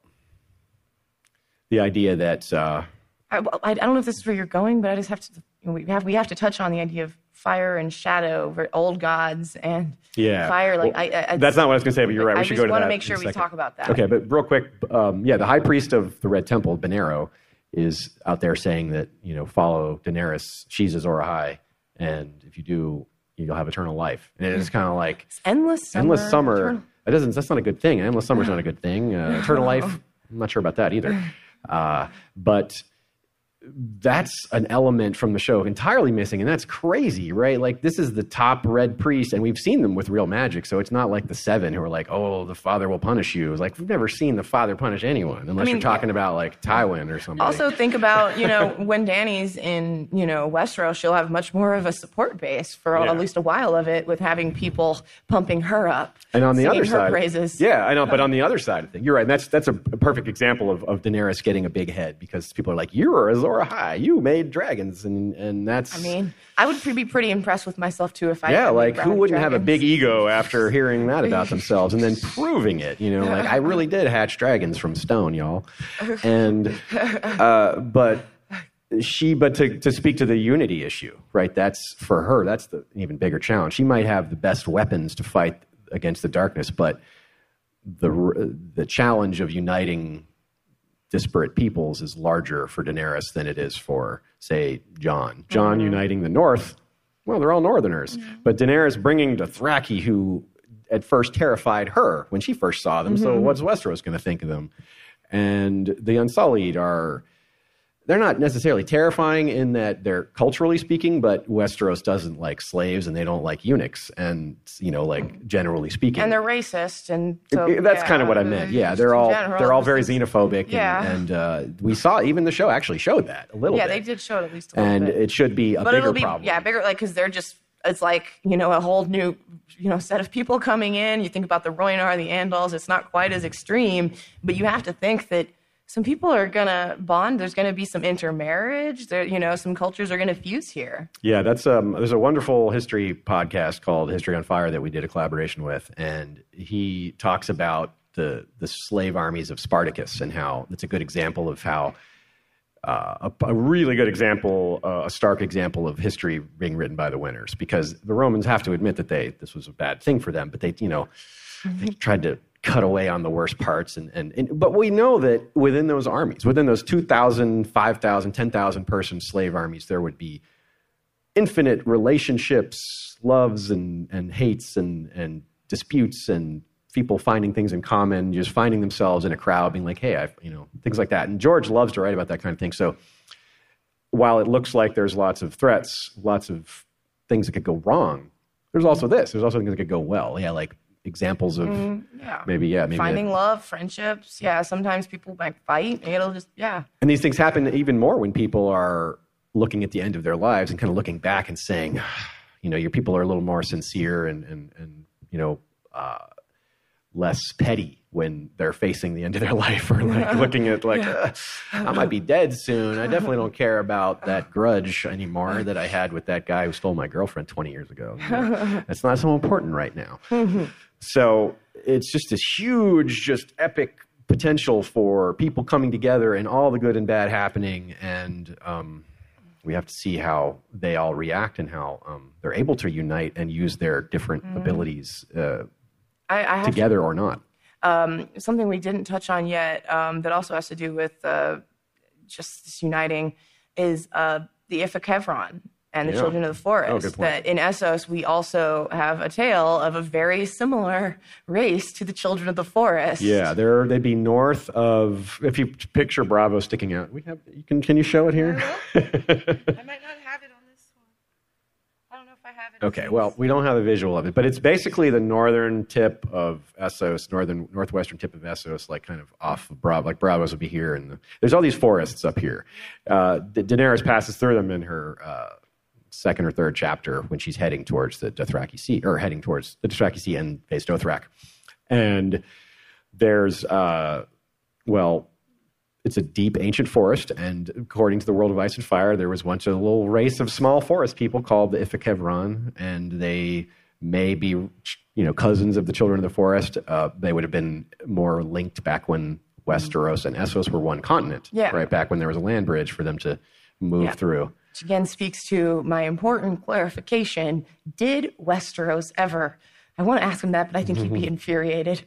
the idea that. Uh, I, well, I I don't know if this is where you're going, but I just have to. We have we have to touch on the idea of fire and shadow, old gods and Yeah. fire. Like Well, I, I, That's not what I was going to say, but you're right. I We should just go to wanna make sure we talk about that. Okay, but real quick, um, yeah, the high priest of the Red Temple, Benerro, is out there saying that you know follow Daenerys. She's Azor Ahai, and if you do, you'll have eternal life. And it's kind of like endless summer. endless summer. eternal- That doesn't. That's not a good thing. Endless summer's not a good thing. Uh, eternal <laughs> life. I'm not sure about that either. Uh, but that's an element from the show entirely missing, and that's crazy, right? Like this is the top red priest, and we've seen them with real magic, so it's not like the seven who are like, "Oh, the father will punish you." It's like we've never seen the father punish anyone, unless mean, you're talking about like Tywin or something. Also, think about you know <laughs> when Dany's in you know Westeros, she'll have much more of a support base for Yeah. at least a while of it, with having people pumping her up and on the other side, praises. yeah, I know. But on the other side of things, you're right. That's that's a, a perfect example of, of Daenerys getting a big head because people are like, "You're Azor Ahai. You made dragons," and and that's I mean, I would be pretty impressed with myself too if I yeah, like who wouldn't have a big ego after hearing that about themselves and then <laughs> proving it? You know, like I really did hatch dragons from stone, y'all. <laughs> And uh, but she, but to to speak to the unity issue, right? That's for her. That's the even bigger challenge. She might have the best weapons to fight against the darkness, but the the challenge of uniting disparate peoples is larger for Daenerys than it is for, say, Jon. Mm-hmm. Jon uniting the North, well, they're all Northerners. Mm-hmm. But Daenerys bringing Dothraki, who at first terrified her when she first saw them. So mm-hmm. what's Westeros going to think of them? And the Unsullied are. They're not necessarily terrifying in that they're culturally speaking, but Westeros doesn't like slaves and they don't like eunuchs, and you know, like generally speaking, and they're racist, and so, it- that's yeah, kind of what I meant. Yeah, they're all general, they're all very xenophobic. Yeah. and, and uh, we saw even the show actually showed that a little bit. Yeah, bit. they did show it at least a little and bit. it should be a but bigger it'll be problem. yeah bigger like because they're just it's like you know a whole new you know set of people coming in you think about the Rhoynar the Andals it's not quite as extreme but you have to think that some people are gonna bond there's gonna be some intermarriage there you know some cultures are gonna fuse here Yeah, that's um. There's a wonderful history podcast called History on Fire that we did a collaboration with, and he talks about the the slave armies of Spartacus and how it's a good example of how. Uh, a, a really good example, uh, a stark example of history being written by the winners, because the Romans have to admit that they this was a bad thing for them, but they, you know, they tried to cut away on the worst parts and, and, and but we know that within those armies within those 2000 5000 10000 person slave armies there would be infinite relationships loves and, and hates and, and disputes and people finding things in common just finding themselves in a crowd being like hey i you know things like that. And george loves to write about that kind of thing. So while it looks like there's lots of threats lots of things that could go wrong there's also this there's also things that could go well. Yeah like examples of yeah. maybe yeah maybe finding love friendships. Yeah sometimes people might fight. It'll just yeah. And these things happen even more when people are looking at the end of their lives and kind of looking back and saying <sighs> you know your people are a little more sincere and and, and you know uh, less petty when they're facing the end of their <laughs> life or like looking at like "Uh, i might be dead soon. I definitely don't care about <laughs> that grudge anymore that i had with that guy who stole my girlfriend 20 years ago. You <laughs> know, that's not so important right now so it's just this huge, just epic potential for people coming together and all the good and bad happening. And um, we have to see how they all react and how um, they're able to unite and use their different abilities uh, I, I have to together or not. um, something we didn't touch on yet um, that also has to do with uh, just this uniting is uh, the Ifequevron and the Yeah. Children of the Oh, Forest. good point. that in Essos we also have a tale of a very similar race to the Children of the Forest. Yeah, they're, they'd be north of. If you picture Bravo sticking out, we have. You can can you show it here? I <laughs> might not have it on this one. I don't know if I have it. Okay, well, we don't have a visual of it, but it's basically the northern tip of Essos, northern northwestern tip of Essos, like kind of off of Bravo. Like Braavos would be here, and the, there's all these forests up here. Uh, Da- Daenerys passes through them in her uh, second or third chapter when she's heading towards the Dothraki Sea, or heading towards the Dothraki Sea and Vaes Dothrak. And there's, uh, well, it's a deep ancient forest, and according to the world of ice and fire, there was once a little race of small forest people called the Ifequevron, and they may be, you know, cousins of the children of the forest. Uh, they would have been more linked back when Westeros and Essos were one continent, Yeah. right back when there was a land bridge for them to move Yeah. through. Which again speaks to my important clarification. Did Westeros ever? I want to ask him that, but I think he'd be <laughs> infuriated.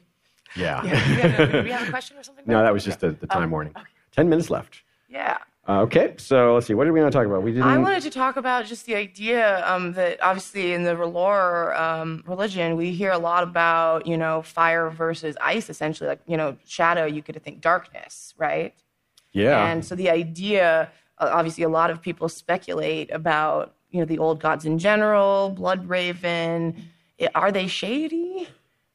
Yeah. Yeah. Do we have a, do we have a question or something? no, that was just the, the time warning. Ten minutes left. Yeah. Uh, okay, so let's see. What did we want to talk about? We didn't. I wanted to talk about just the idea um, that obviously in the R'hllor um, religion, we hear a lot about, you know, fire versus ice, essentially, like, you know, shadow, you could think darkness, right? yeah. And so the idea, obviously, a lot of people speculate about, you know, the old gods in general, Blood Raven. Are they shady?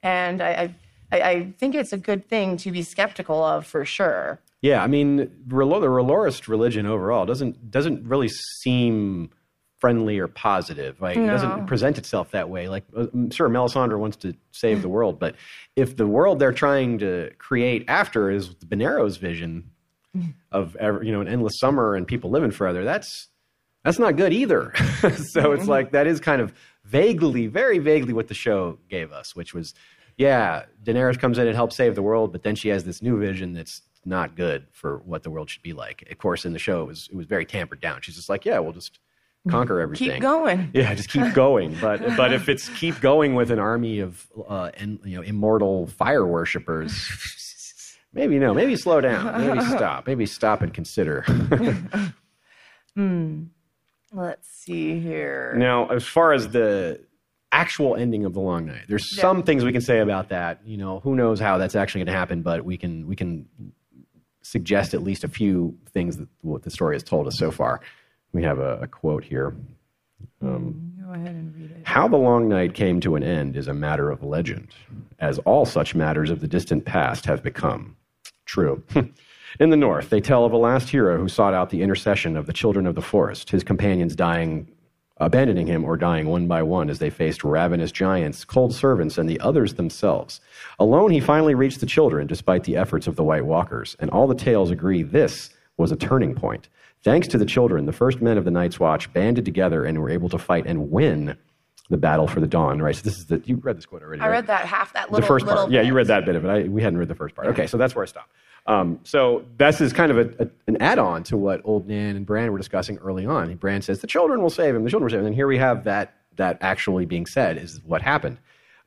And I, I, I think it's a good thing to be skeptical of for sure. Yeah, I mean, the R'hllorist religion overall doesn't doesn't really seem friendly or positive. Like, it doesn't present itself that way. Like, uh, I'm sure Melisandre wants to save the world, but if the world they're trying to create after is the Benerro's vision <laughs> of ever, you know an endless summer and people living forever, that's that's not good either. <laughs> so it's like that is kind of vaguely, very vaguely what the show gave us, which was, yeah, Daenerys comes in and helps save the world, but then she has this new vision that's not good for what the world should be like. Of course, in the show, it was it was very tampered down. She's just like, yeah, we'll just conquer everything. Keep going. <laughs> Yeah, just keep going. But but if it's keep going with an army of uh, and you know immortal fire worshippers, maybe no, maybe slow <laughs> down, maybe stop, maybe stop and consider. <laughs> Hmm. Let's see here. Now, as far as the actual ending of the long night, there's some things we can say about that. You know, who knows how that's actually going to happen, but we can we can suggest at least a few things that what the story has told us so far. We have a, a quote here. Um, mm-hmm. Go ahead and read it. How the long night came to an end is a matter of legend, as all such matters of the distant past have become. True. In the north, they tell of a last hero who sought out the intercession of the children of the forest, his companions dying, abandoning him or dying one by one as they faced ravenous giants, cold servants, and the others themselves. Alone, he finally reached the children, despite the efforts of the White Walkers, and all the tales agree this was a turning point. Thanks to the children, the first men of the Night's Watch banded together and were able to fight and win the battle for the dawn. Right. So this is the you read this quote already. I right? read that half that little the first little part. Yeah, you read that bit of it. I, we hadn't read the first part. Okay, so that's where I stopped. Um, so this is kind of a, a, an add-on to what Old Nan and Bran were discussing early on. Bran says the children will save him. The children will save him. And here we have that that actually being said is what happened.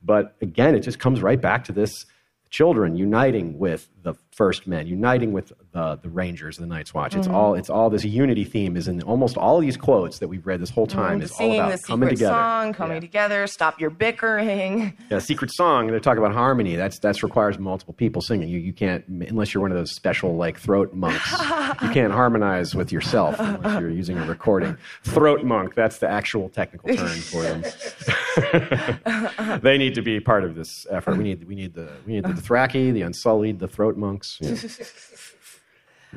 But again, it just comes right back to this children uniting with the first men, uniting with the, the Rangers, the Night's Watch. Mm-hmm. It's all it's all this unity theme is in almost all these quotes that we've read this whole time. is all about the coming secret together. song, coming together, stop your bickering. <laughs> Yeah, secret song. They talk about harmony. That's that's requires multiple people singing. You you can't unless you're one of those special like throat monks. you can't <laughs> harmonize with yourself unless you're using a recording. Throat monk. That's the actual technical term for them. <laughs> they need to be part of this effort. We need we need the we need the Dothraki, the Unsullied, the throat monks. Yeah.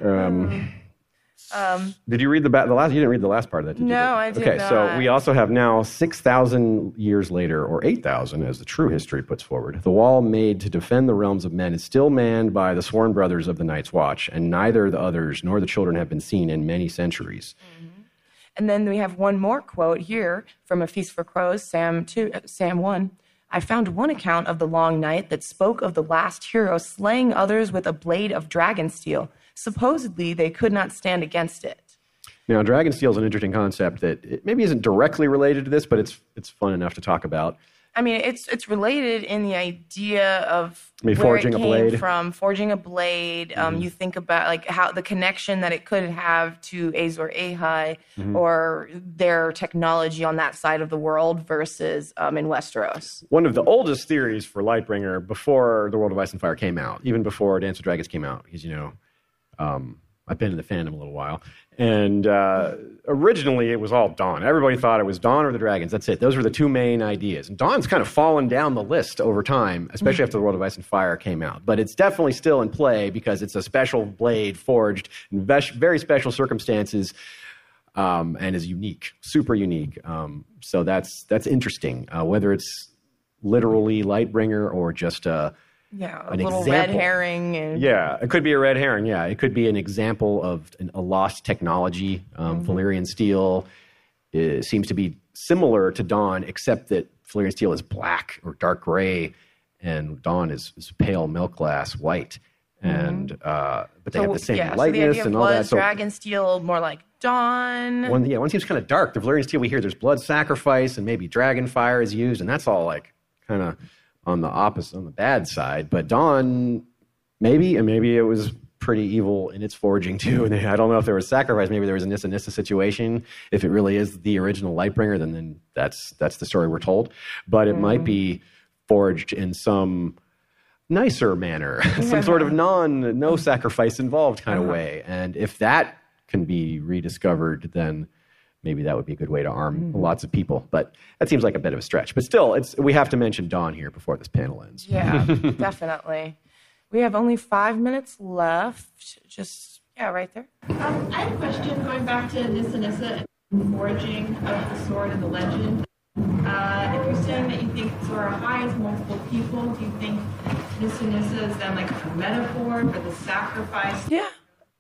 <laughs> Um, did you read the, ba- the last? You didn't read the last part of that, did you? No, I did Okay, so we also have now six thousand years later, or eight thousand, as the true history puts forward. The wall made to defend the realms of men is still manned by the sworn brothers of the Night's Watch, and neither the others nor the children have been seen in many centuries. And then we have one more quote here from A Feast for Crows, Sam two, uh, Sam one. I found one account of the long night that spoke of the last hero slaying others with a blade of dragon steel. Supposedly, they could not stand against it. Now, dragon steel is an interesting concept that maybe isn't directly related to this, but it's it's fun enough to talk about. I mean, it's it's related in the idea of Maybe where forging it a came blade. Mm-hmm. from, forging a blade. Um, You think about like how the connection that it could have to Azor Ahai Mm-hmm. or their technology on that side of the world versus um, in Westeros. one of the oldest theories for Lightbringer before the World of Ice and Fire came out, even before Dance with Dragons came out, because you know, um, I've been in the fandom a little while, and uh, originally it was all Dawn. Everybody thought it was Dawn or the Dragons. That's it. Those were the two main ideas. And Dawn's kind of fallen down the list over time, especially after the World of Ice and Fire came out. But it's definitely still in play because it's a special blade forged in very special circumstances um, and is unique, super unique. Um, so that's that's interesting. Uh, whether it's literally Lightbringer or just a Yeah, a an little red example. herring and Yeah, it could be a red herring. Yeah, it could be an example of an, a lost technology. Um, Valyrian steel uh, seems to be similar to Dawn, except that Valyrian steel is black or dark gray, and Dawn is, is pale milk glass white. And uh, but they have the same yeah, so the idea of and all blood, that. So dragon steel, more like dawn. one, yeah, one seems kind of dark. The Valyrian steel we hear there's blood sacrifice and maybe dragon fire is used, and that's all like kind of on the opposite, on the bad side. But Dawn, maybe, and maybe it was pretty evil in its forging too. And I don't know if there was sacrifice. Maybe there was a Nissa Nissa situation. If it really is the original Lightbringer, then then that's that's the story we're told. But it might be mm. forged in some nicer manner, <laughs> some sort of <laughs> non no sacrifice involved kind of uh-huh. way. And if that can be rediscovered, then maybe that would be a good way to arm lots of people. But that seems like a bit of a stretch. But still, it's we have to mention Dawn here before this panel ends. Yeah, <laughs> <laughs> definitely. We have only five minutes left. Just yeah, right there. Um, I have a question going back to Nissa Nissa and the forging of the sword and the legend. Uh, if you're saying that you think Azor Ahai is multiple people, do you think Nissa Nissa is then like a metaphor for the sacrifice, Yeah.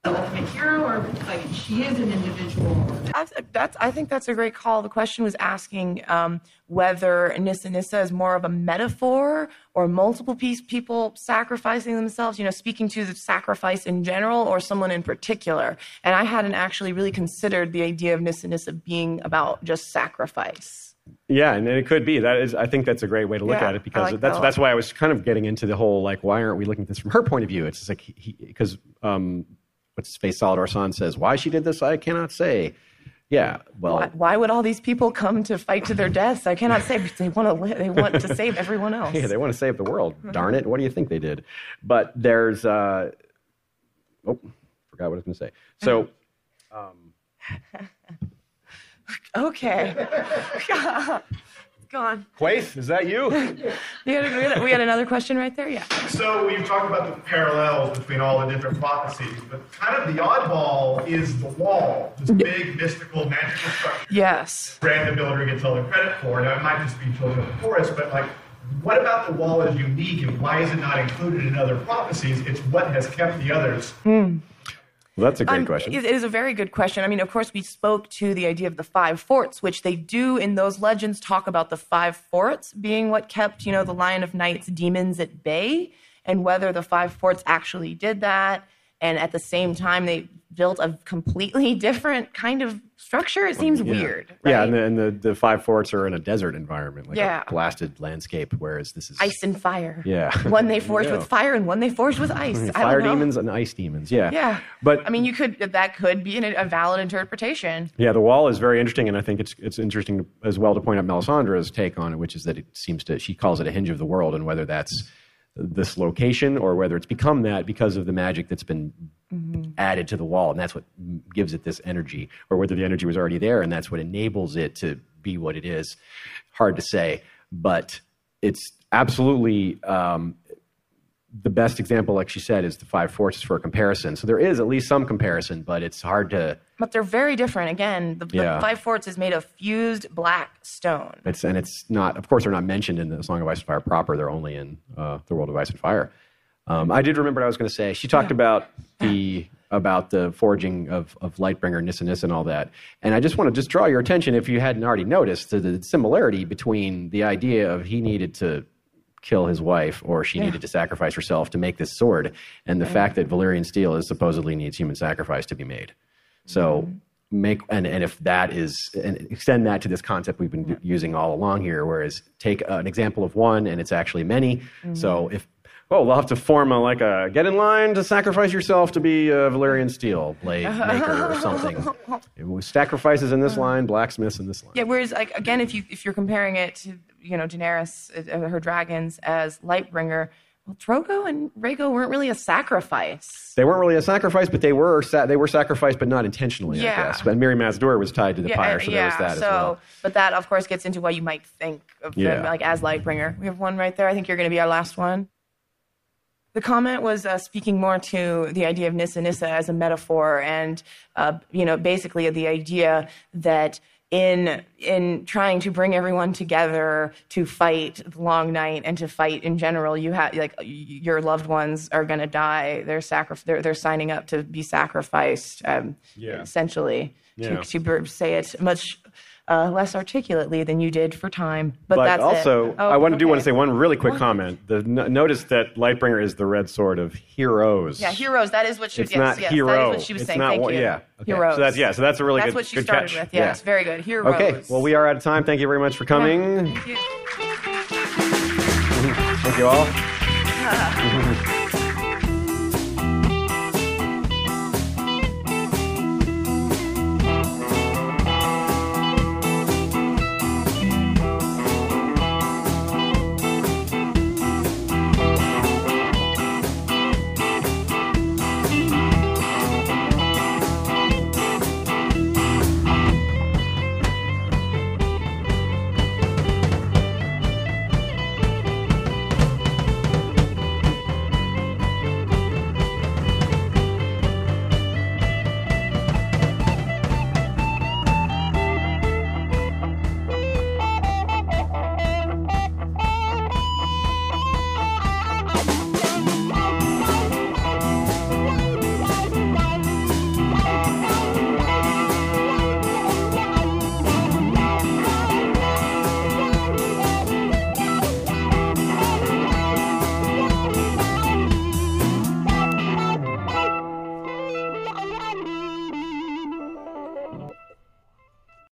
The ultimate hero, or like she is an individual? That's, that's, I think that's a great call. The question was asking um, whether Nissa Nissa is more of a metaphor or multiple piece people sacrificing themselves, you know, speaking to the sacrifice in general or someone in particular. And I hadn't actually really considered the idea of Nissa Nissa being about just sacrifice. Yeah, and it could be. That is, I think that's a great way to look Yeah, at it because like that's that. that's why I was kind of getting into the whole like, why aren't we looking at this from her point of view? It's just like because um, what's his face Salladhor Saan says, why she did this, I cannot say. Yeah, well, Why, why would all these people come to fight to their deaths? I cannot say because they want to they want to save everyone <laughs> else. yeah, they want to save the world. Darn it! What do you think they did? But there's, uh, oh, forgot what I was going to say. So. <laughs> Okay. <laughs> Gone. Quaith, is that you? <laughs> You had, we, had, another question right there? Yeah. So we've talked about the parallels between all the different prophecies, but kind of the oddball is the wall, this big mystical magical structure. Yes. Bran the Builder gets all the credit for. Now it might just be Children of the Forest, but like, what about the wall is unique and why is it not included in other prophecies? It's what has kept the others. Hmm. Well, that's a great Um, question. It is a very good question. I mean, of course, we spoke to the idea of the five forts, which they do in those legends talk about the five forts being what kept, you know, the Lion of Night's demons at bay, and whether the five forts actually did that. And at the same time, they built a completely <laughs> different kind of structure. It seems Yeah. weird. Yeah, and the, and the the five forts are in a desert environment, like Yeah. a blasted landscape, whereas this is ice and fire. Yeah. <laughs> One they forged with fire, and one they forged with ice. <laughs> I fire demons and ice demons. Yeah, Yeah. But I mean, you could that could be an, a valid interpretation. yeah, the wall is very interesting, and I think it's it's interesting as well to point out Melisandre's take on it, which is that it seems to she calls it a hinge of the world, and whether that's this location or whether it's become that because of the magic that's been added to the wall, and that's what gives it this energy, or whether the energy was already there, and that's what enables it to be what it is. Hard to say, but it's absolutely um, the best example, like she said, is the five forces for a comparison. So there is at least some comparison, but it's hard to. But they're very different. Again, the, the Five Forts is made of fused black stone. It's and it's not. Of course, they're not mentioned in the Song of Ice and Fire proper. They're only in uh, the World of Ice and Fire. Um, I did remember what I was going to say. She talked about the about the forging of of Lightbringer, Nissa Nissa, and all that. And I just want to just draw your attention, if you hadn't already noticed, to the similarity between the idea of he needed to kill his wife or she needed to sacrifice herself to make this sword, and the fact that Valyrian steel is supposedly needs human sacrifice to be made. So mm-hmm. make and, and if that is and extend that to this concept we've been using all along here, whereas take an example of one and it's actually many. Mm-hmm. So if oh, we'll have to form a like a get in line to sacrifice yourself to be a Valyrian steel blade <laughs> maker or something. It was sacrifices in this uh-huh. line, blacksmiths in this line. Yeah. Whereas, like again, if you if you're comparing it to you know Daenerys, uh, uh her dragons as Lightbringer, well, Drogo and Rhaego weren't really a sacrifice. They weren't really a sacrifice, but they were sa- they were sacrificed, but not intentionally, I guess. But Mirri Maz Duur was tied to the pyre, uh, so there was that so, as well. but that of course gets into what you might think of them like as Lightbringer. We have one right there. I think you're going to be our last one. The comment was uh, speaking more to the idea of Nissa Nissa as a metaphor, and uh, you know, basically the idea that in in trying to bring everyone together to fight the long night and to fight in general you have like your loved ones are going to die they're sacri- they're, they're signing up to be sacrificed um, Yeah. essentially Yeah. to, to say it much uh, less articulately than you did for time but, But that's also, it. Oh, I want to do okay. want to say one really quick comment. The, n- notice that Lightbringer is the red sword of heroes. yeah heroes that is what she It's yes, not yes, hero. that is what she was It's saying not thank you yeah. Okay. heroes So that's yeah. So that's a really that's good, That's what she started catch. with yes Yeah. It's very good heroes Okay. Well, we are out of time. Thank you very much for coming. Thank you. Mm-hmm. Thank you all. <laughs> Uh-huh. Mm-hmm.